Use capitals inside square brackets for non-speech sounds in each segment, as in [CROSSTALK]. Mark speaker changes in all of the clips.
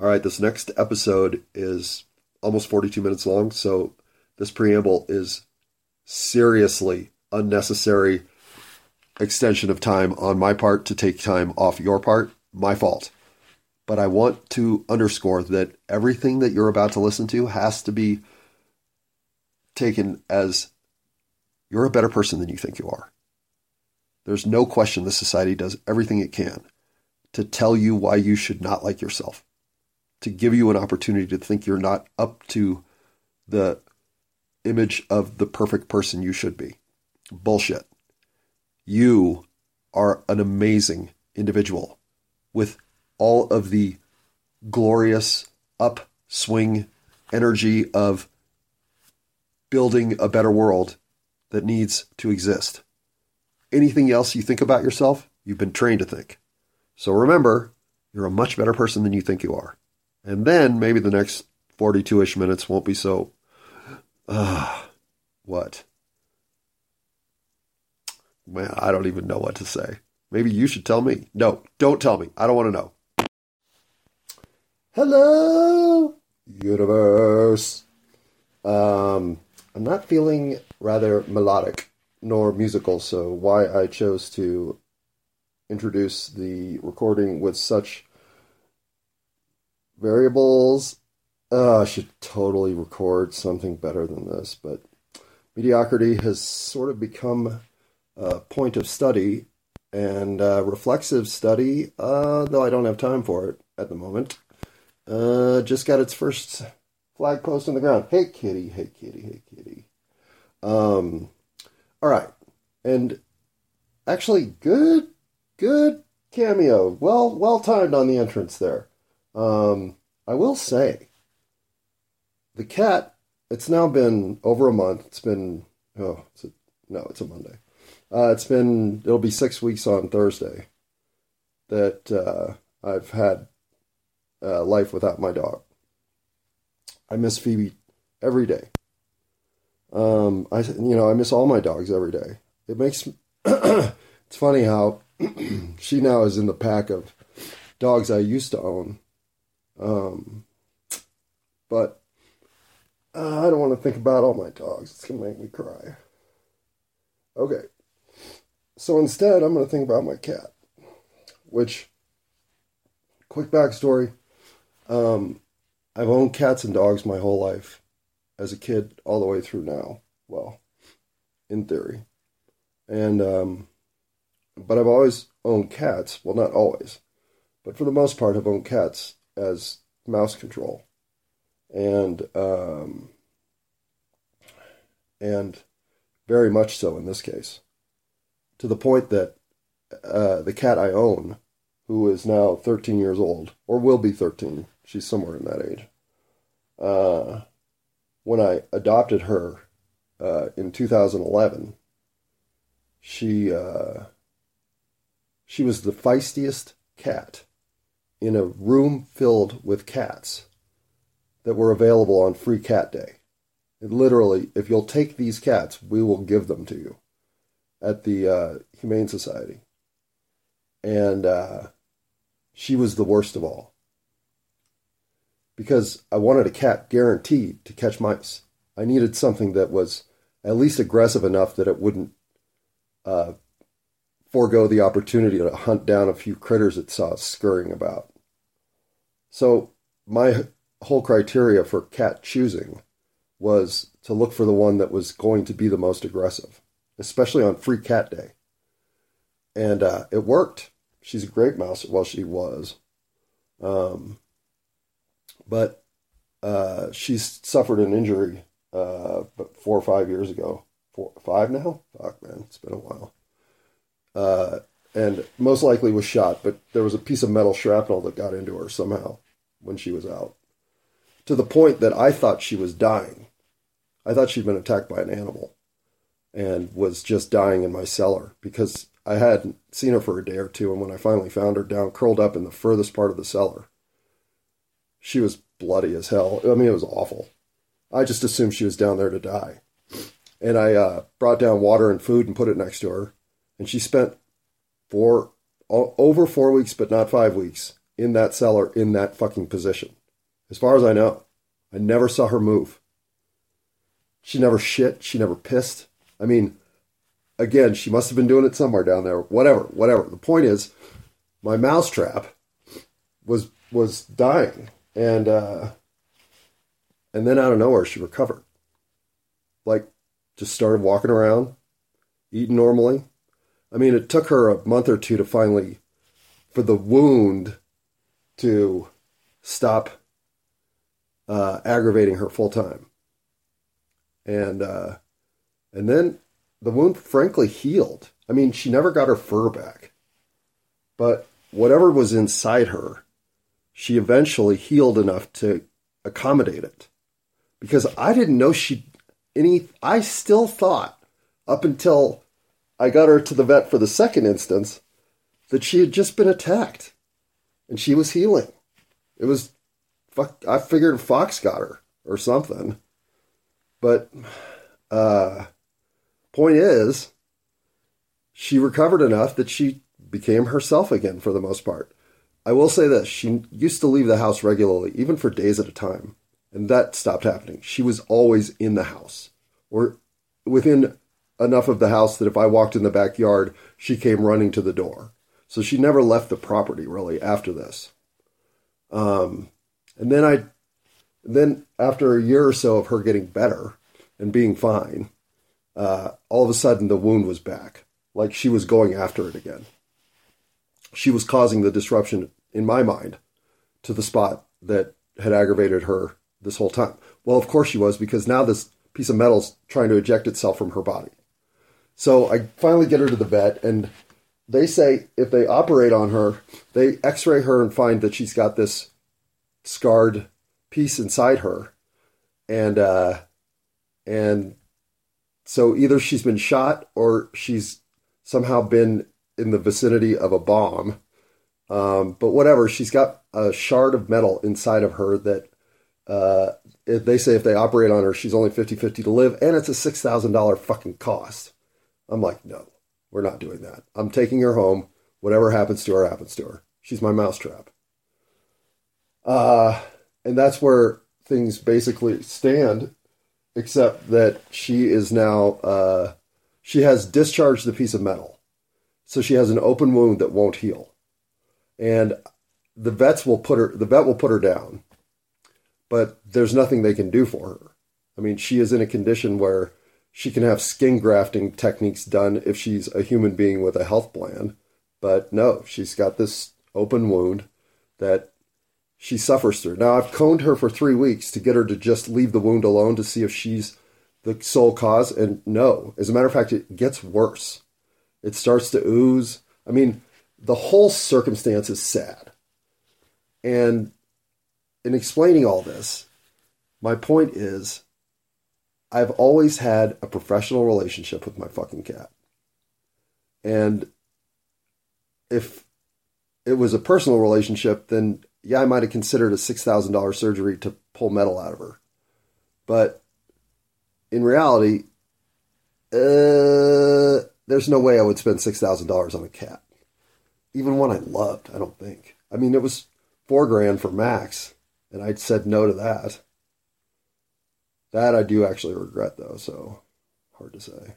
Speaker 1: All right, this next episode is almost 42 minutes long, so this preamble is seriously unnecessary extension of time on my part to take time off your part. My fault. But I want to underscore that everything that you're about to listen to has to be taken as you're a better person than you think you are. There's no question the society does everything it can to tell you why you should not like yourself, to give you an opportunity to think you're not up to the image of the perfect person you should be. Bullshit. You are an amazing individual with all of the glorious upswing energy of building a better world that needs to exist. Anything else you think about yourself, you've been trained to think. So remember, you're a much better person than you think you are. And then maybe the next 42 ish minutes won't be so. Uh, what? Man, I don't even know what to say. Maybe you should tell me. No, don't tell me. I don't want to know. Hello, universe. Um, I'm not feeling rather melodic nor musical, so why I chose to introduce the recording with such variables. Uh, I should totally record something better than this, but mediocrity has sort of become a point of study and uh, reflexive study, uh, though I don't have time for it at the moment. Uh, just got its first flag post on the ground. Hey, kitty. Hey, kitty. Hey, kitty. Um, all right. And actually, good, good cameo. Well, well timed on the entrance there. Um, I will say, the cat. It's now been over a month. It's been oh, it's a, no, it's a Monday. Uh, it's been it'll be six weeks on Thursday that uh, I've had uh, life without my dog. I miss Phoebe every day. Um, I you know I miss all my dogs every day. It makes [CLEARS THROAT] it's funny how [CLEARS THROAT] she now is in the pack of dogs I used to own. Um, but uh, I don't want to think about all my dogs. It's gonna make me cry. Okay, so instead I'm gonna think about my cat, which quick backstory. Um, I've owned cats and dogs my whole life, as a kid all the way through now. Well, in theory, and um, but I've always owned cats. Well, not always, but for the most part, I've owned cats as mouse control, and um, and very much so in this case, to the point that uh, the cat I own, who is now 13 years old or will be 13 She's somewhere in that age. Uh, when I adopted her uh, in 2011, she uh, she was the feistiest cat in a room filled with cats that were available on Free Cat Day. Literally, if you'll take these cats, we will give them to you at the uh, Humane Society. And uh, she was the worst of all because I wanted a cat guaranteed to catch mice. I needed something that was at least aggressive enough that it wouldn't uh, forego the opportunity to hunt down a few critters it saw scurrying about. So my whole criteria for cat choosing was to look for the one that was going to be the most aggressive, especially on Free Cat Day. And uh, it worked. She's a great mouse. Well, she was. Um, but uh, she's suffered an injury uh, four or five years ago. Four, five now? Fuck, man, it's been a while. Uh, and most likely was shot, but there was a piece of metal shrapnel that got into her somehow when she was out. To the point that I thought she was dying. I thought she'd been attacked by an animal and was just dying in my cellar because I hadn't seen her for a day or two. And when I finally found her down, curled up in the furthest part of the cellar, she was bloody as hell. I mean, it was awful. I just assumed she was down there to die. And I uh, brought down water and food and put it next to her. And she spent four, over four weeks, but not five weeks, in that cellar in that fucking position. As far as I know, I never saw her move. She never shit. She never pissed. I mean, again, she must have been doing it somewhere down there. Whatever, whatever. The point is, my mousetrap was was dying, and uh, and then out of nowhere, she recovered. Like, just started walking around, eating normally. I mean, it took her a month or two to finally, for the wound to stop uh, aggravating her full time. And uh, and then the wound frankly healed. I mean, she never got her fur back, but whatever was inside her, she eventually healed enough to accommodate it. Because I didn't know she any. I still thought up until I got her to the vet for the second instance that she had just been attacked, and she was healing. It was fuck. I figured Fox got her or something, but uh, point is, she recovered enough that she became herself again for the most part. I will say this: she used to leave the house regularly, even for days at a time, and that stopped happening. She was always in the house, or within enough of the house that if I walked in the backyard, she came running to the door. So she never left the property really after this. Um, and then I, then after a year or so of her getting better and being fine, uh, all of a sudden the wound was back. Like she was going after it again. She was causing the disruption in my mind to the spot that had aggravated her this whole time. Well, of course she was because now this piece of metal's trying to eject itself from her body. So I finally get her to the vet and they say if they operate on her, they x-ray her and find that she's got this scarred piece inside her, and uh, and so either she's been shot or she's somehow been in the vicinity of a bomb. Um, but whatever, she's got a shard of metal inside of her that uh, they say if they operate on her, she's only 50 50 to live, and it's a $6,000 fucking cost. I'm like, no, we're not doing that. I'm taking her home. Whatever happens to her, happens to her. She's my mousetrap. Uh, and that's where things basically stand, except that she is now, uh, she has discharged the piece of metal. So she has an open wound that won't heal. And the vets will put her, the vet will put her down, but there's nothing they can do for her. I mean, she is in a condition where she can have skin grafting techniques done if she's a human being with a health plan. But no, she's got this open wound that she suffers through. Now, I've coned her for three weeks to get her to just leave the wound alone to see if she's the sole cause. And no, as a matter of fact, it gets worse. It starts to ooze. I mean, the whole circumstance is sad. And in explaining all this, my point is I've always had a professional relationship with my fucking cat. And if it was a personal relationship, then yeah, I might have considered a $6,000 surgery to pull metal out of her. But in reality, uh, there's no way I would spend $6,000 on a cat. Even one I loved, I don't think. I mean, it was four grand for Max, and I said no to that. That I do actually regret, though, so hard to say.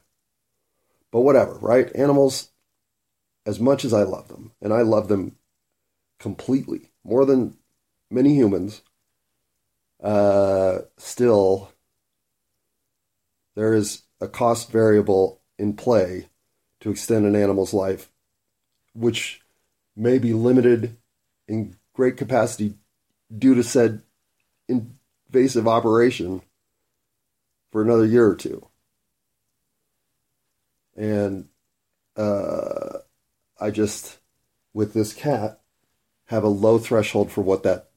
Speaker 1: But whatever, right? Animals, as much as I love them, and I love them completely, more than many humans, uh, still there is a cost variable in play to extend an animal's life, which may be limited in great capacity due to said invasive operation for another year or two. And uh, I just, with this cat, have a low threshold for what that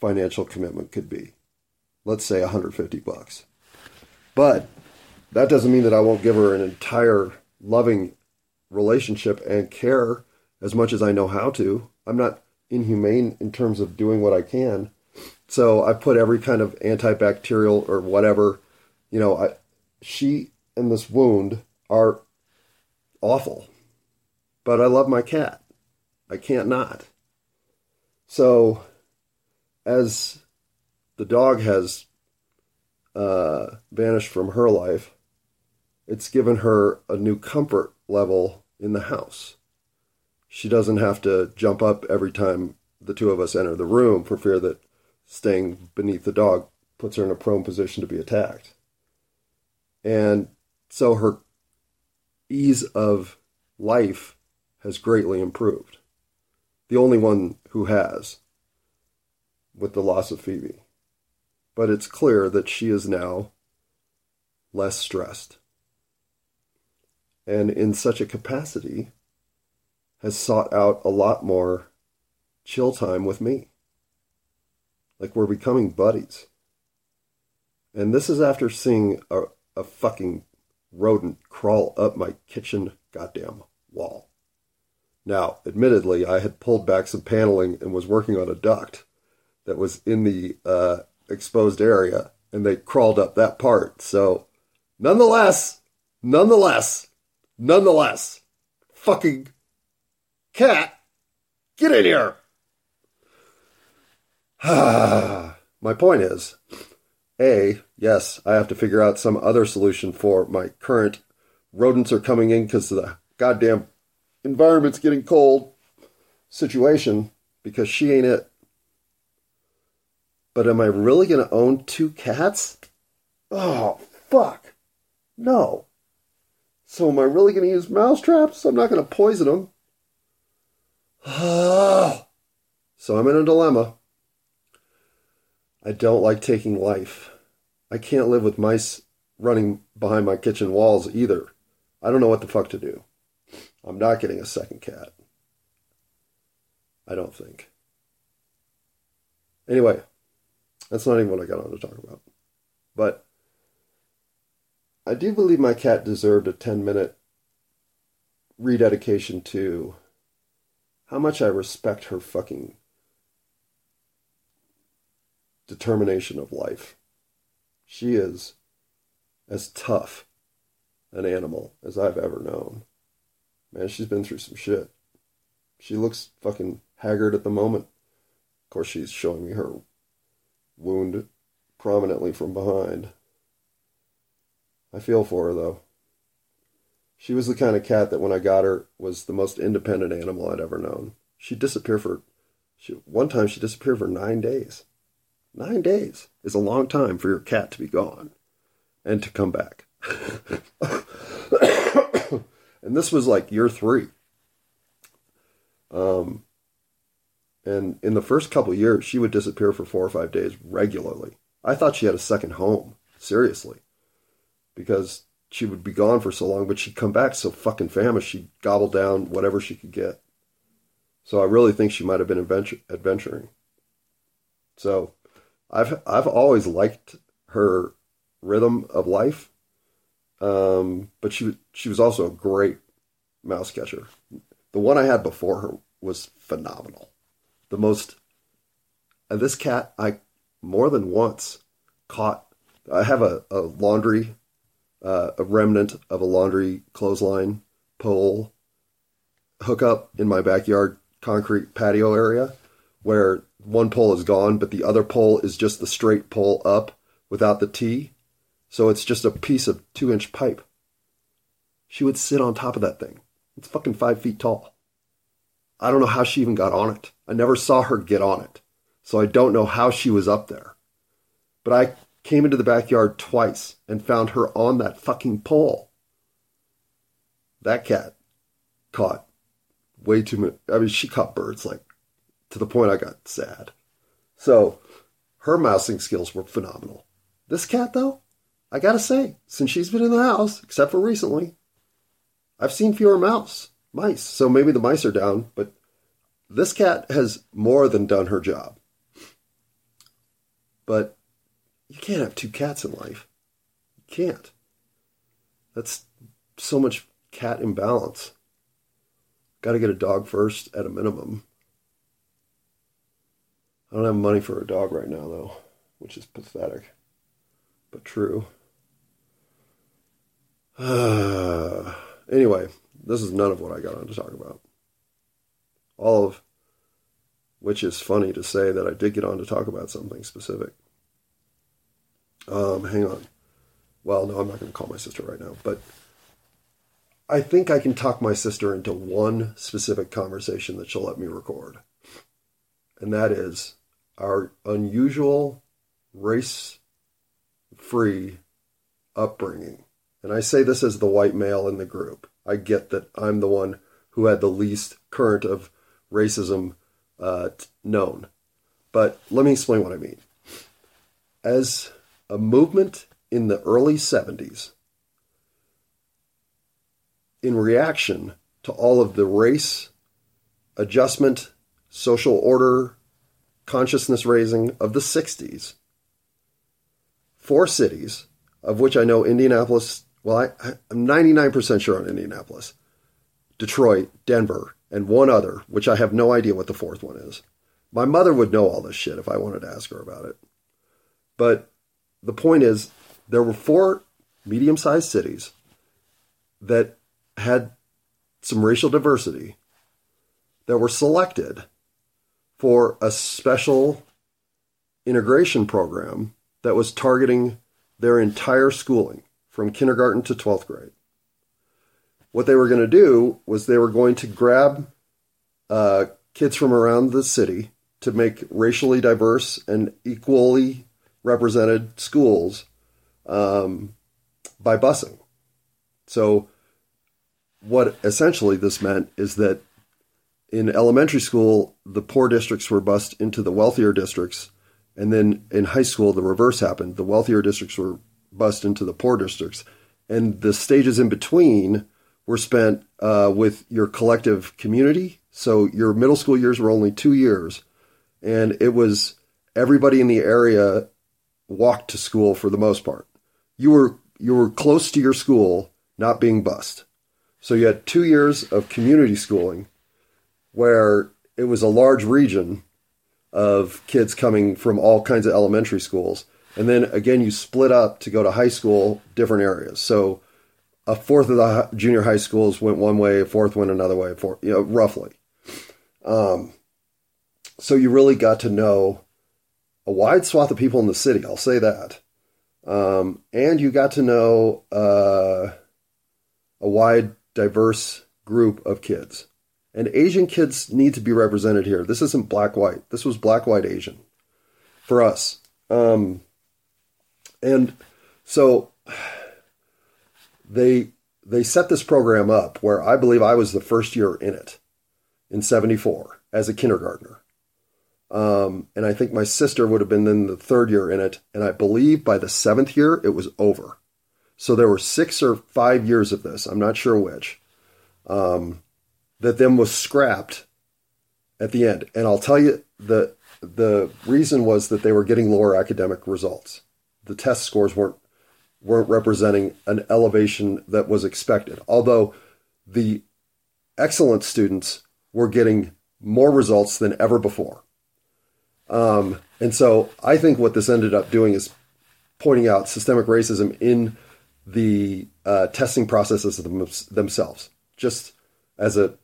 Speaker 1: financial commitment could be. Let's say 150 bucks. But that doesn't mean that I won't give her an entire loving relationship and care as much as I know how to. I'm not inhumane in terms of doing what I can. So I put every kind of antibacterial or whatever, you know, I, she and this wound are awful. But I love my cat. I can't not. So, as the dog has uh, vanished from her life, it's given her a new comfort level in the house. She doesn't have to jump up every time the two of us enter the room for fear that staying beneath the dog puts her in a prone position to be attacked. And so her ease of life has greatly improved. The only one who has with the loss of Phoebe. But it's clear that she is now less stressed. And in such a capacity, has sought out a lot more chill time with me. Like we're becoming buddies. And this is after seeing a, a fucking rodent crawl up my kitchen goddamn wall. Now, admittedly, I had pulled back some paneling and was working on a duct that was in the uh, exposed area, and they crawled up that part. So, nonetheless, nonetheless, nonetheless, fucking cat, get in here. [SIGHS] My point is, A, yes, I have to figure out some other solution for my current rodents are coming in because the goddamn environment's getting cold situation because she ain't it. But am I really going to own two cats? Oh, fuck. No. So am I really going to use mouse traps? I'm not going to poison them. [SIGHS] so I'm in a dilemma. I don't like taking life. I can't live with mice running behind my kitchen walls either. I don't know what the fuck to do. I'm not getting a second cat. I don't think. Anyway, that's not even what I got on to talk about. But I do believe my cat deserved a 10 minute rededication to how much I respect her fucking determination of life. She is as tough an animal as I've ever known. Man, she's been through some shit. She looks fucking haggard at the moment. Of course, she's showing me her wound prominently from behind. I feel for her, though. She was the kind of cat that when I got her was the most independent animal I'd ever known. She'd disappear for, she, one time she disappeared for nine days. Nine days is a long time for your cat to be gone and to come back. [COUGHS] and this was like year three. Um, and in the first couple years, she would disappear for four or five days regularly. I thought she had a second home, seriously, because she would be gone for so long, but she'd come back so fucking famished she'd gobble down whatever she could get. So I really think she might have been adventure- adventuring. So I've I've always liked her rhythm of life, um, but she she was also a great mouse catcher. The one I had before her was phenomenal. The most, and this cat I more than once caught. I have a, a laundry uh, a remnant of a laundry clothesline pole hookup in my backyard concrete patio area where one pole is gone, but the other pole is just the straight pole up without the T. So it's just a piece of two inch pipe. She would sit on top of that thing. It's fucking five feet tall. I don't know how she even got on it. I never saw her get on it. So I don't know how she was up there. But I came into the backyard twice and found her on that fucking pole. That cat caught way too many. I mean, she caught birds like to the point I got sad. So her mousing skills were phenomenal. This cat, though, I gotta say, since she's been in the house, except for recently, I've seen fewer mouse mice. So maybe the mice are down, but this cat has more than done her job. But you can't have two cats in life. You can't. That's so much cat imbalance. Got to get a dog first at a minimum. I don't have money for a dog right now, though, which is pathetic, but true. [SIGHS] anyway, this is none of what I got on to talk about. All of which is funny to say that I did get on to talk about something specific. Um, hang on. Well, no, I'm not going to call my sister right now, but I think I can talk my sister into one specific conversation that she'll let me record. And that is our unusual race free upbringing. And I say this as the white male in the group. I get that I'm the one who had the least current of racism uh, known. But let me explain what I mean. As a movement in the early 70s, in reaction to all of the race adjustment, social order, consciousness raising of the 60s, four cities, of which I know Indianapolis, well, I, I'm 99% sure on Indianapolis, Detroit, Denver, and one other, which I have no idea what the fourth one is. My mother would know all this shit if I wanted to ask her about it. But the point is, there were four medium sized cities that had some racial diversity that were selected for a special integration program that was targeting their entire schooling from kindergarten to 12th grade. What they were going to do was they were going to grab uh, kids from around the city to make racially diverse and equally represented schools um, by busing. So what essentially this meant is that in elementary school, the poor districts were bused into the wealthier districts. And then in high school, the reverse happened. The wealthier districts were bused into the poor districts. And the stages in between were spent uh, with your collective community. So your middle school years were only two years. And it was everybody in the area walked to school for the most part. You were you were close to your school, not being bused. So you had two years of community schooling where it was a large region of kids coming from all kinds of elementary schools. And then again, you split up to go to high school, different areas. So a fourth of the junior high schools went one way, a fourth went another way, for you know, roughly. Um, so you really got to know a wide swath of people in the city. I'll say that. Um, and you got to know uh, a wide diverse group of kids. And Asian kids need to be represented here. This isn't black white. This was black white Asian for us. Um, and so they they set this program up where I believe I was the first year in it in 74 as a kindergartner. Um, and I think my sister would have been in the third year in it. And I believe by the seventh year, it was over. So there were six or five years of this, I'm not sure which, um, that then was scrapped at the end. And I'll tell you the the reason was that they were getting lower academic results. The test scores weren't weren't representing an elevation that was expected. Although the excellent students were getting more results than ever before. Um, and so I think what this ended up doing is pointing out systemic racism in the uh, testing processes them, themselves, just as a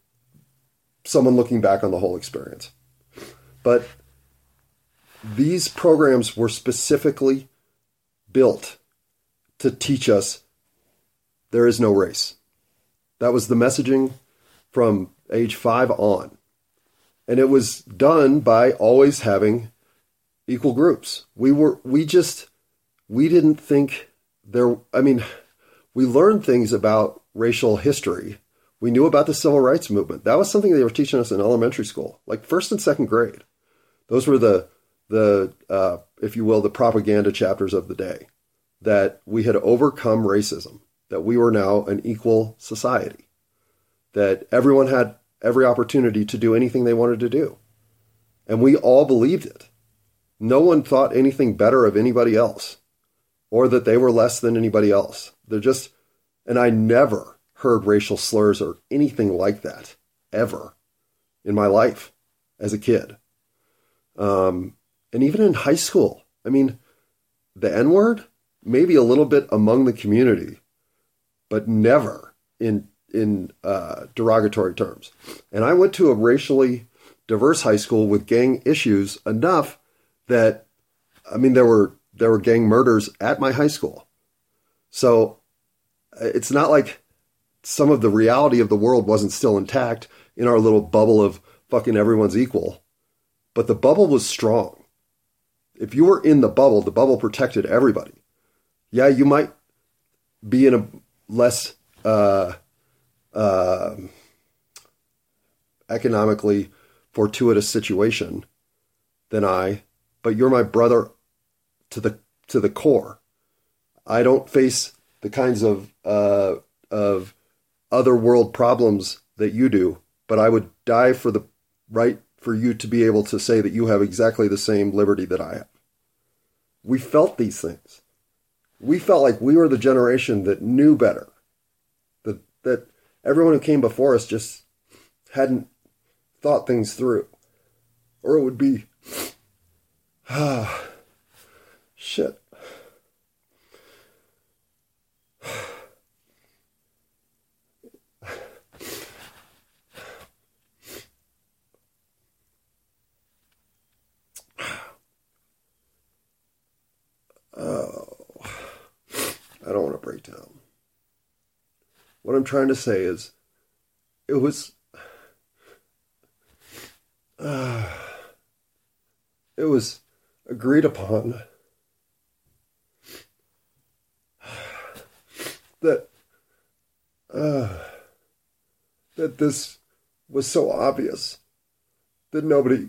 Speaker 1: someone looking back on the whole experience. But these programs were specifically built to teach us there is no race. That was the messaging from age five on. And it was done by always having equal groups. We were, we just, we didn't think there, I mean, we learned things about racial history. We knew about the civil rights movement. That was something they were teaching us in elementary school, like first and second grade. Those were the the uh, if you will the propaganda chapters of the day that we had overcome racism, that we were now an equal society, that everyone had every opportunity to do anything they wanted to do, and we all believed it. No one thought anything better of anybody else or that they were less than anybody else. They're just, and I never heard racial slurs or anything like that ever in my life as a kid. Um, and even in high school, I mean, the N word, maybe a little bit among the community, but never in in uh, derogatory terms. And I went to a racially diverse high school with gang issues enough that I mean there were there were gang murders at my high school. So it's not like some of the reality of the world wasn't still intact in our little bubble of fucking everyone's equal. But the bubble was strong. If you were in the bubble, the bubble protected everybody. Yeah, you might be in a less uh, uh, economically fortuitous situation than I, but you're my brother to the to the core. I don't face the kinds of uh, of other world problems that you do, but I would die for the right for you to be able to say that you have exactly the same liberty that I have. We felt these things. We felt like we were the generation that knew better. That that everyone who came before us just hadn't thought things through. Or it would be ah [SIGHS] [SIGHS] shit. Oh, [SIGHS] I don't want to break down. What I'm trying to say is, it was, uh, [SIGHS] it was agreed upon [SIGHS] that, uh, that this was so obvious that nobody,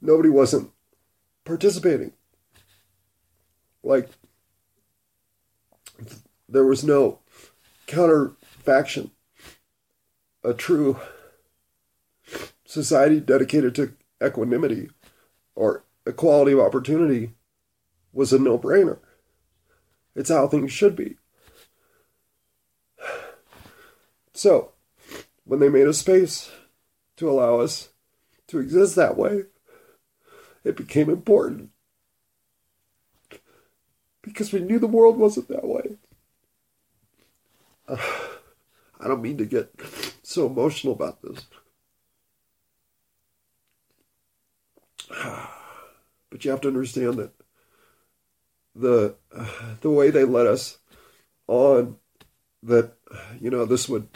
Speaker 1: nobody wasn't participating. Like, there was no counterfaction, a true society dedicated to equanimity or equality of opportunity was a no brainer. It's how things should be. So, when they made a space to allow us to exist that way, it became important because we knew the world wasn't that way. Uh, I don't mean to get so emotional about this. [SIGHS] But you have to understand that the uh, the way they let us on that you know this would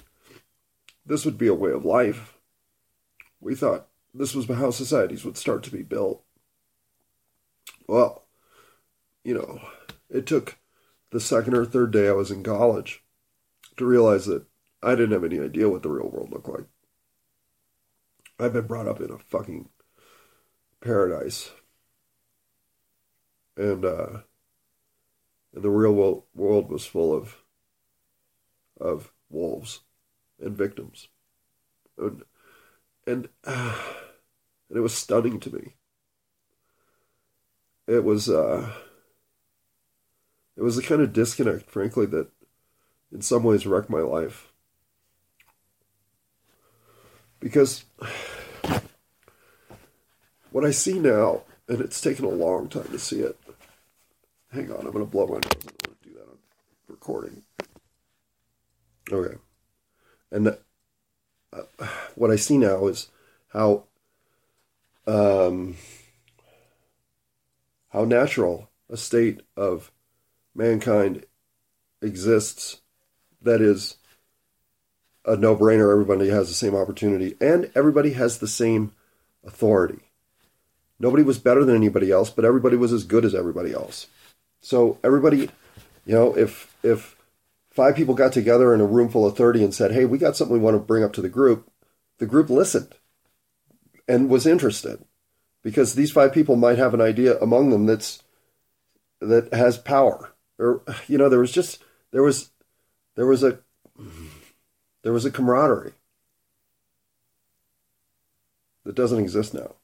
Speaker 1: this would be a way of life. We thought this was how societies would start to be built. Well, you know, it took the second or third day I was in college to realize that I didn't have any idea what the real world looked like. I've been brought up in a fucking paradise. And uh and the real world, world was full of of wolves and victims. And and, uh, [SIGHS] and it was stunning to me. It was uh it was a kind of disconnect, frankly, that in some ways wrecked my life. Because what I see now, and it's taken a long time to see it. Hang on, I'm going to blow my nose. I want to do that on recording. Okay. And uh, what I see now is how um, how natural a state of mankind exists that is a no brainer. Everybody has the same opportunity and everybody has the same authority. Nobody was better than anybody else, but everybody was as good as everybody else. So everybody, you know, if if five people got together in a room full of 30 and said, "Hey, we got something we want to bring up to the group." The group listened and was interested because these five people might have an idea among them that's that has power or you know there was just there was there was a there was a camaraderie that doesn't exist now.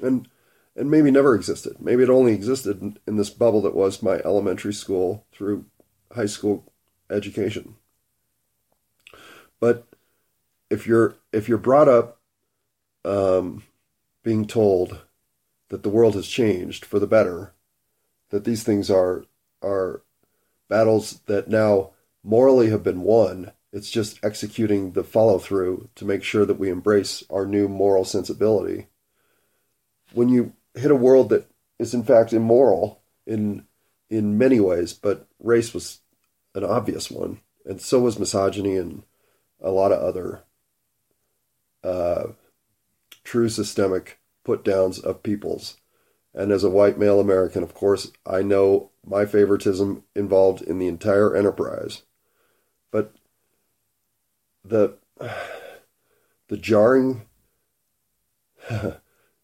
Speaker 1: And and maybe never existed. Maybe it only existed in, in this bubble that was my elementary school through high school education. But if you're if you're brought up um, being told that the world has changed for the better that these things are are battles that now morally have been won It's just executing the follow through to make sure that we embrace our new moral sensibility. When you hit a world that is in fact immoral in in many ways, but race was an obvious one, and so was misogyny and a lot of other uh, true systemic put downs of peoples. And as a white male American, of course, I know my favoritism involved in the entire enterprise. But the [SIGHS] the jarring [SIGHS]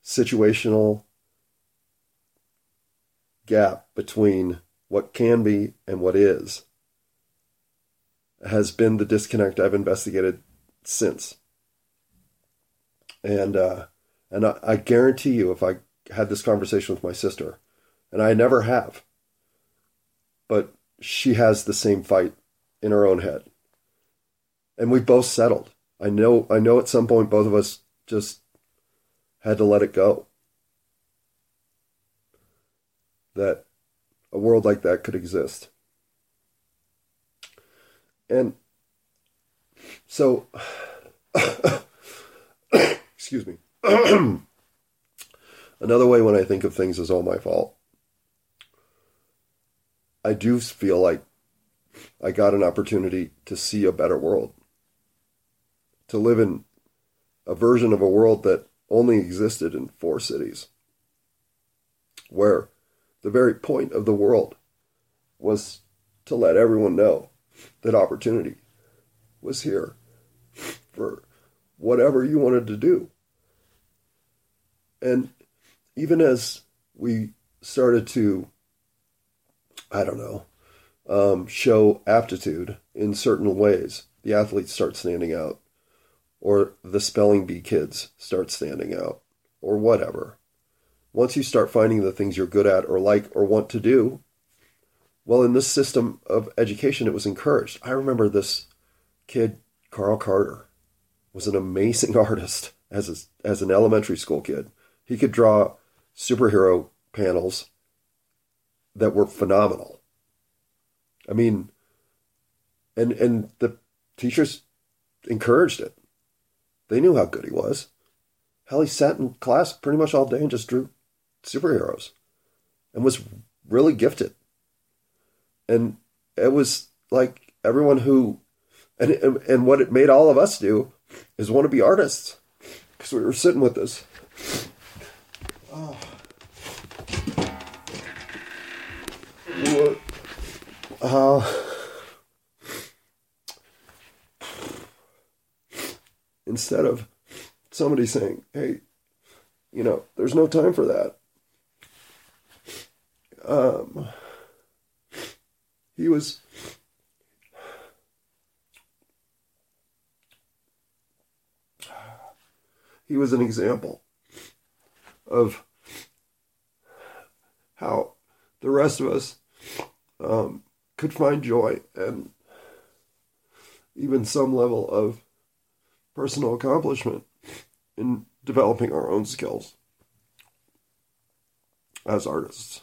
Speaker 1: situational gap between what can be and what is has been the disconnect I've investigated since. And uh, and I, I guarantee you, if I had this conversation with my sister, and I never have, but she has the same fight in her own head, and we both settled. I know. I know. At some point, both of us just had to let it go. That a world like that could exist. And so, [COUGHS] excuse me. [CLEARS THROAT] Another way when I think of things is all my fault. I do feel like I got an opportunity to see a better world, to live in a version of a world that only existed in four cities, where the very point of the world was to let everyone know that opportunity was here for whatever you wanted to do. And even as we started to, I don't know, um, show aptitude in certain ways, the athletes start standing out, or the spelling bee kids start standing out, or whatever. Once you start finding the things you're good at, or like, or want to do, well, in this system of education, it was encouraged. I remember this kid, Carl Carter, was an amazing [LAUGHS] artist as a, as an elementary school kid. He could draw superhero panels that were phenomenal. I mean, and and the teachers encouraged it. They knew how good he was. Hell, he sat in class pretty much all day and just drew superheroes, and was really gifted and it was like everyone who and and what it made all of us do is want to be artists because we were sitting with this oh. uh, instead of somebody saying hey you know there's no time for that. Um he was he was an example of how the rest of us um, could find joy and even some level of personal accomplishment in developing our own skills as artists.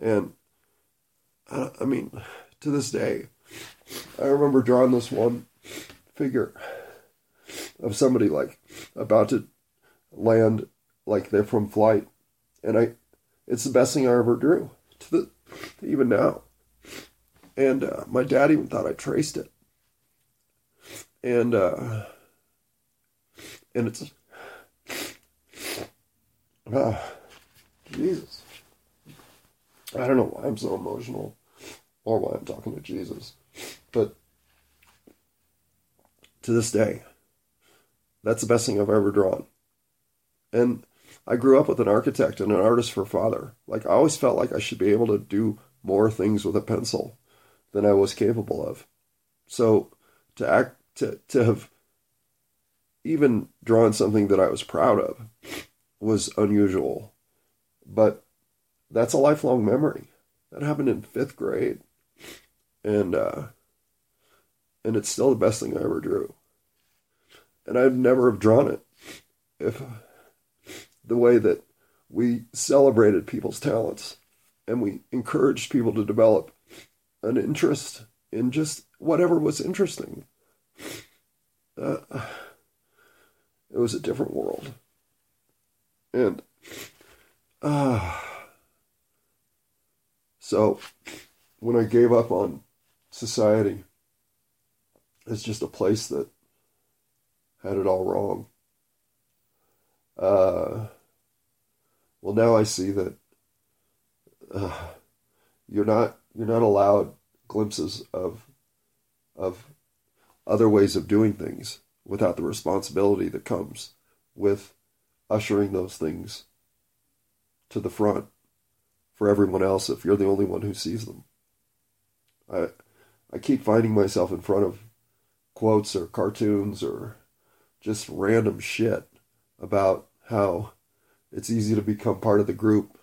Speaker 1: And I mean, to this day, I remember drawing this one figure of somebody like about to land, like they're from flight, and I, it's the best thing I ever drew to the, to even now, and uh, my dad even thought I traced it, and uh, and it's, uh, Jesus. I don't know why I'm so emotional or why I'm talking to Jesus. But to this day, that's the best thing I've ever drawn. And I grew up with an architect and an artist for father. Like I always felt like I should be able to do more things with a pencil than I was capable of. So to act to to have even drawn something that I was proud of was unusual. But that's a lifelong memory. That happened in fifth grade, and uh, and it's still the best thing I ever drew. And I'd never have drawn it if the way that we celebrated people's talents and we encouraged people to develop an interest in just whatever was interesting. Uh, it was a different world. And uh, so when I gave up on society as just a place that had it all wrong, uh, well, now I see that uh, you're not you're not allowed glimpses of of other ways of doing things without the responsibility that comes with ushering those things to the front for everyone else if you're the only one who sees them. I I keep finding myself in front of quotes or cartoons or just random shit about how it's easy to become part of the group.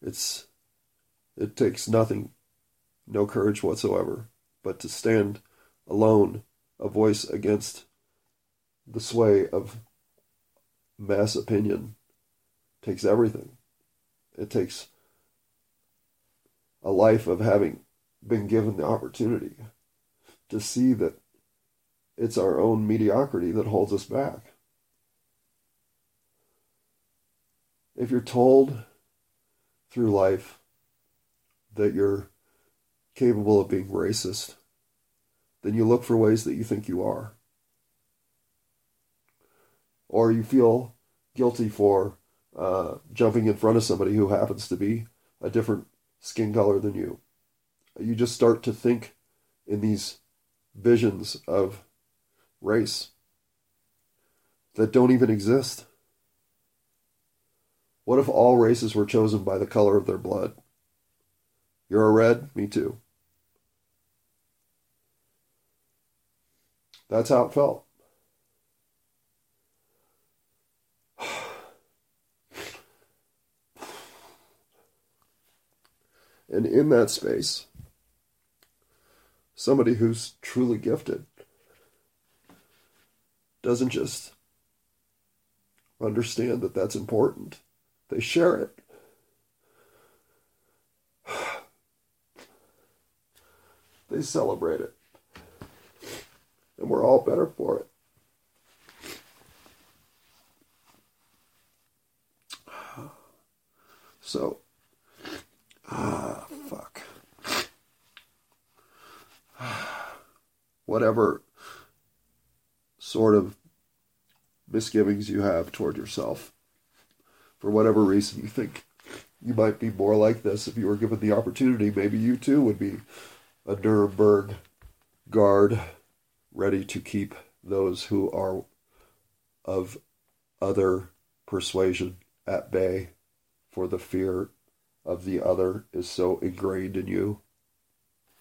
Speaker 1: It's it takes nothing, no courage whatsoever, but to stand alone, a voice against the sway of mass opinion takes everything. It takes a life of having been given the opportunity to see that it's our own mediocrity that holds us back. If you're told through life that you're capable of being racist, then you look for ways that you think you are. Or you feel guilty for uh, jumping in front of somebody who happens to be a different skin color than you. You just start to think in these visions of race that don't even exist. What if all races were chosen by the color of their blood? You're a red? Me too. That's how it felt. [SIGHS] And in that space, somebody who's truly gifted doesn't just understand that that's important, they share it. [SIGHS] They celebrate it. And we're all better for it. [SIGHS] So, ah, fuck. [SIGHS] Whatever sort of misgivings you have toward yourself, for whatever reason you think you might be more like this if you were given the opportunity, maybe you too would be a Nuremberg guard ready to keep those who are of other persuasion at bay, for the fear of the other is so ingrained in you.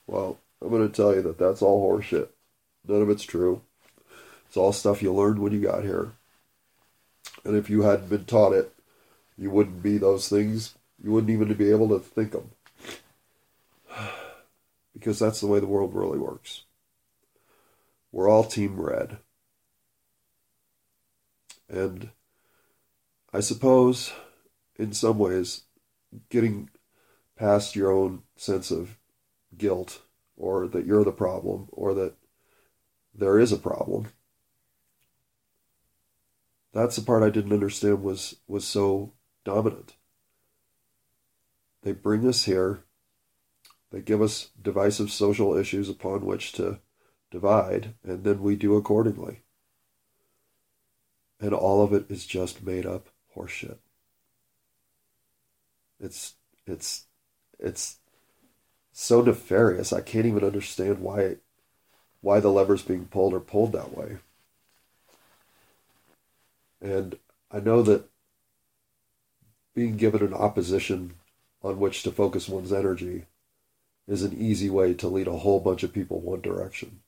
Speaker 1: Well, I'm going to tell you that that's all horseshit. None of it's true. It's all stuff you learned when you got here. And if you hadn't been taught it, you wouldn't be those things. You wouldn't even be able to think them [SIGHS] because that's the way the world really works. We're all Team Red. And I suppose, in some ways, getting past your own sense of guilt or that you're the problem or that there is a problem that's the part I didn't understand was was so dominant. They bring us here they give us divisive social issues upon which to divide, and then we do accordingly. And all of it is just made up horseshit. It's it's it's so nefarious. I can't even understand why why the levers being pulled are pulled that way. And I know that being given an opposition on which to focus one's energy is an easy way to lead a whole bunch of people one direction.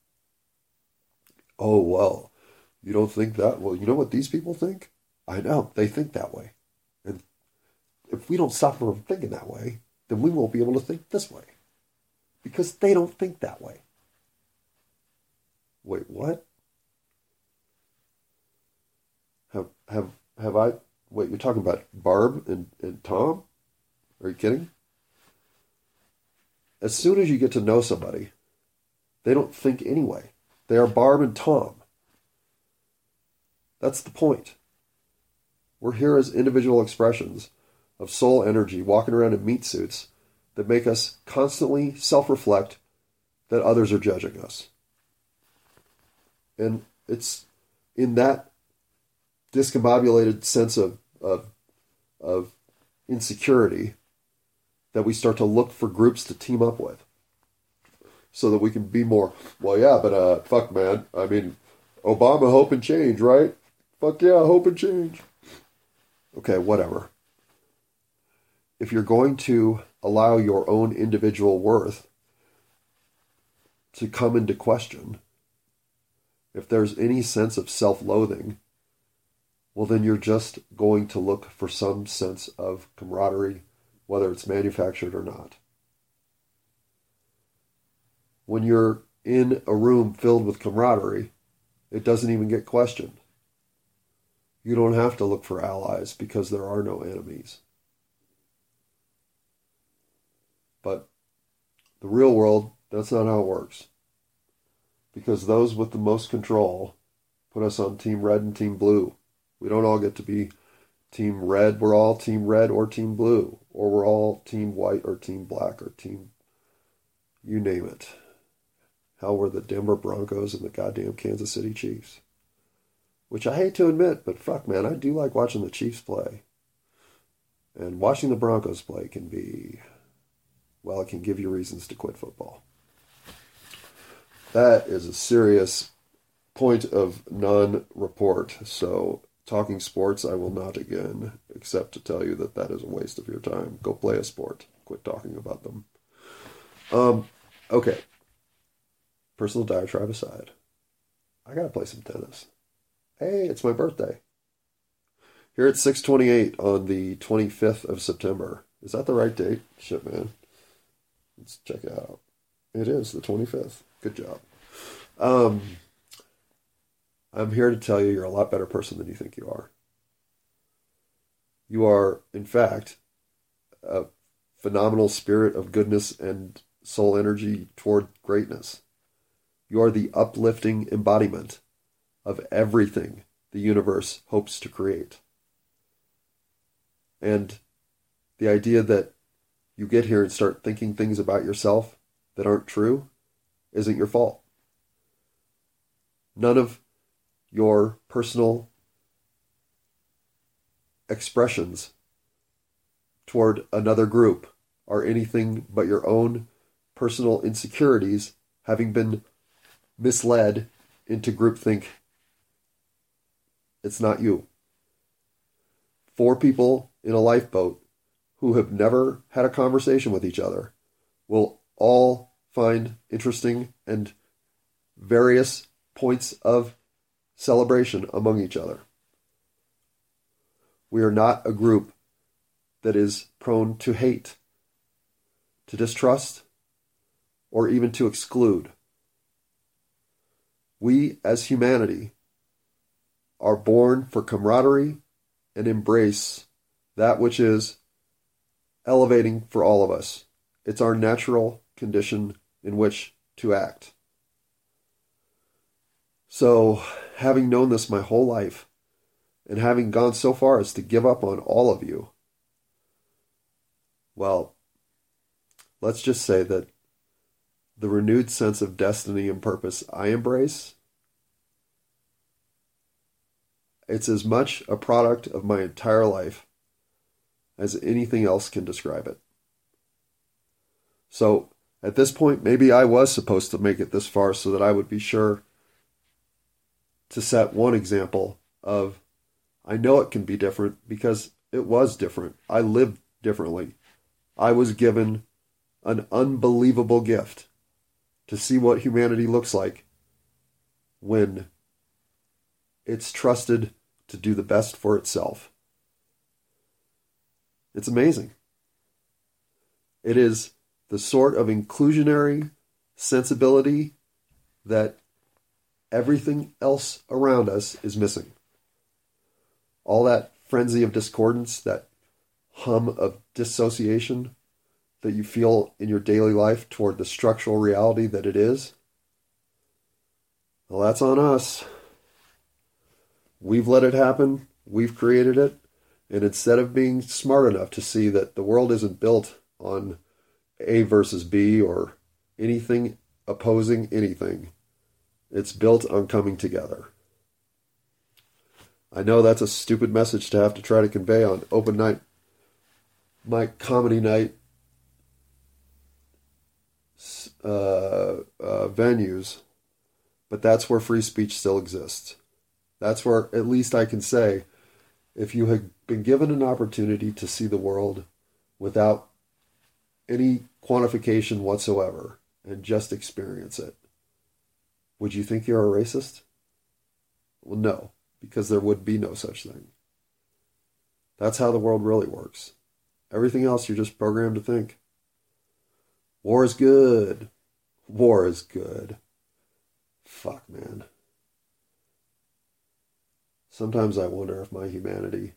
Speaker 1: Oh, well, you don't think that? Well, you know what these people think? I know, they think that way. And if we don't stop them from thinking that way, then we won't be able to think this way. Because they don't think that way. Wait, what? Have have have I wait, you're talking about Barb and, and Tom? Are you kidding? as soon as you get to know somebody, They don't think anyway. They are Barb and Tom. That's the point. We're here as individual expressions of soul energy walking around in meat suits that make us constantly self reflect that others are judging us. And it's in that discombobulated sense of, of, of insecurity that we start to look for groups to team up with so that we can be more, well, yeah, but uh, fuck, man. I mean, Obama, hope and change, right? Fuck yeah, hope and change. Okay, whatever. If you're going to allow your own individual worth to come into question, if there's any sense of self loathing, well, then you're just going to look for some sense of camaraderie, whether it's manufactured or not. When you're in a room filled with camaraderie, it doesn't even get questioned. You don't have to look for allies because there are no enemies. But the real world, that's not how it works. Because those with the most control put us on team red and team blue. We don't all get to be team red. We're all team red or team blue. Or we're all team white or team black or team you name it. How were the Denver Broncos and the goddamn Kansas City Chiefs? Which I hate to admit, but fuck man, I do like watching the Chiefs play. And watching the Broncos play can be well, it can give you reasons to quit football. That is a serious point of non report. So, talking sports, I will not again, except to tell you that that is a waste of your time. Go play a sport. Quit talking about them. Um, okay. Personal diatribe aside, I gotta play some tennis. Hey, it's my birthday. Here at 628 on the 25th of September. Is that the right date? Shit, man. Let's check it out. It is the 25th. Good job. Um, I'm here to tell you you're a lot better person than you think you are. You are, in fact, a phenomenal spirit of goodness and soul energy toward greatness. You are the uplifting embodiment of everything the universe hopes to create. And the idea that you get here and start thinking things about yourself that aren't true isn't your fault. None of your personal expressions toward another group are anything but your own personal insecurities having been misled into groupthink. It's not you. Four people in a lifeboat who have never had a conversation with each other will all find interesting and various points of celebration among each other. We are not a group that is prone to hate, to distrust, or even to exclude. We, as humanity, are born for camaraderie and embrace that which is elevating for all of us. It's our natural condition in which to act. So, having known this my whole life, and having gone so far as to give up on all of you, well, let's just say that the renewed sense of destiny and purpose I embrace it's as much a product of my entire life as anything else can describe it. So at this point, maybe I was supposed to make it this far so that I would be sure to set one example of I know it can be different because it was different. I lived differently. I was given an unbelievable gift to see what humanity looks like when it's trusted to do the best for itself. It's amazing. It is the sort of inclusionary sensibility that everything else around us is missing. All that frenzy of discordance, that hum of dissociation that you feel in your daily life toward the structural reality that it is, Well, that's on us. We've let it happen. We've created it. And instead of being smart enough to see that the world isn't built on A versus B or anything opposing anything, it's built on coming together. I know that's a stupid message to have to try to convey on open night, my comedy night uh, uh, venues, but that's where free speech still exists. That's where, at least, I can say, if you had been given an opportunity to see the world without any quantification whatsoever and just experience it, would you think you're a racist? Well, no, because there would be no such thing. That's how the world really works. Everything else you're just programmed to think. War is good. War is good. Fuck, man. Sometimes I wonder if my humanity,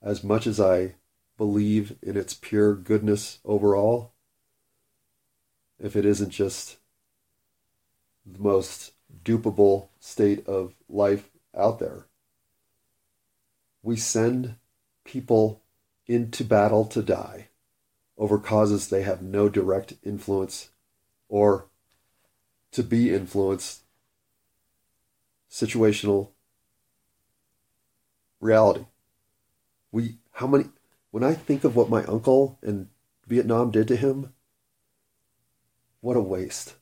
Speaker 1: as much as I believe in its pure goodness overall, if it isn't just the most dupable state of life out there. We send people into battle to die over causes they have no direct influence or to be influenced situational reality we how many when i think of what my uncle in vietnam did to him what a waste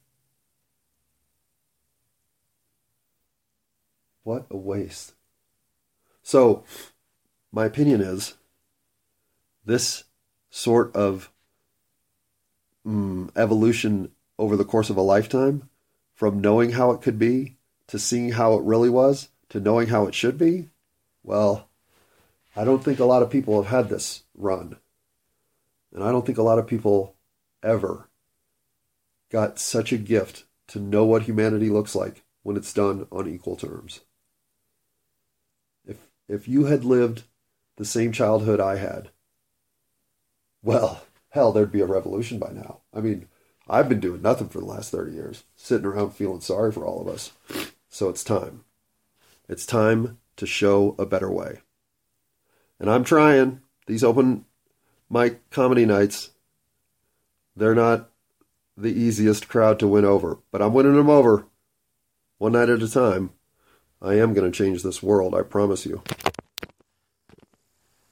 Speaker 1: what a waste so my opinion is this sort of mm, evolution over the course of a lifetime from knowing how it could be to seeing how it really was to knowing how it should be, well, I don't think a lot of people have had this run. And I don't think a lot of people ever got such a gift to know what humanity looks like when it's done on equal terms. If you had lived the same childhood I had, well, hell, there'd be a revolution by now. I mean, I've been doing nothing for the last 30 years, sitting around feeling sorry for all of us. So it's time. It's time to show a better way. And I'm trying. These open mic comedy nights, they're not the easiest crowd to win over, but I'm winning them over one night at a time. I am going to change this world, I promise you.